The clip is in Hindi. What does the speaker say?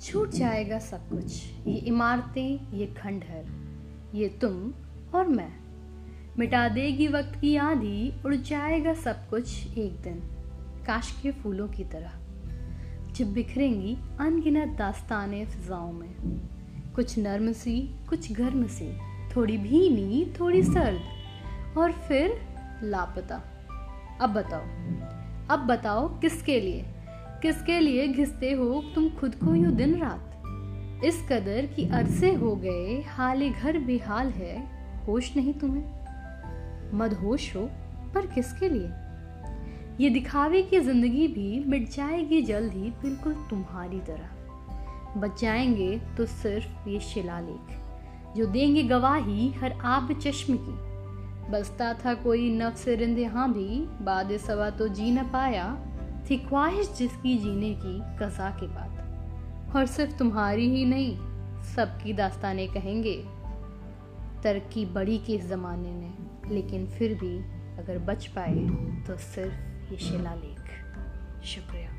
छूट जाएगा सब कुछ। ये इमारतें, ये खंडहर, ये तुम और मैं। मिटा देगी वक्त की आंधी, उड़ जाएगा सब कुछ एक दिन, काश के फूलों की तरह। जब बिखरेंगी अनगिनत दास्तानें फिजाओं में। कुछ नर्म सी, कुछ गर्म सी, थोड़ी भीनी, थोड़ी सर्द, और फिर लापता। अब बताओ अब बताओ किसके लिए? किसके लिए घिसते हो तुम खुद को यूँ दिन रात? इस कदर की अरसे हो गए, हाल घर बेहाल है, होश नहीं तुम्हें? मदहोश हो, पर किसके लिए? ये दिखावे की ज़िंदगी भी मिट जाएगी जल्द ही बिल्कुल तुम्हारी तरह। बच जाएँगे तो सिर्फ़ ये शिलालेख, जो देंगे गवाही हर आब चश्म की। बसता था कोई नफ्स रिंद यहाँ भी, बाद सवा तो जी न पाया। थी ख्वाहिश जिसकी जीने की कजा के बाद और सिर्फ़ तुम्हारी ही नहीं, सबकी दास्तानें कहेंगे। तरक्की बड़ी के इस ज़माने ने, लेकिन फिर भी अगर बच पाए तो सिर्फ़ ये शिलालेख। शुक्रिया।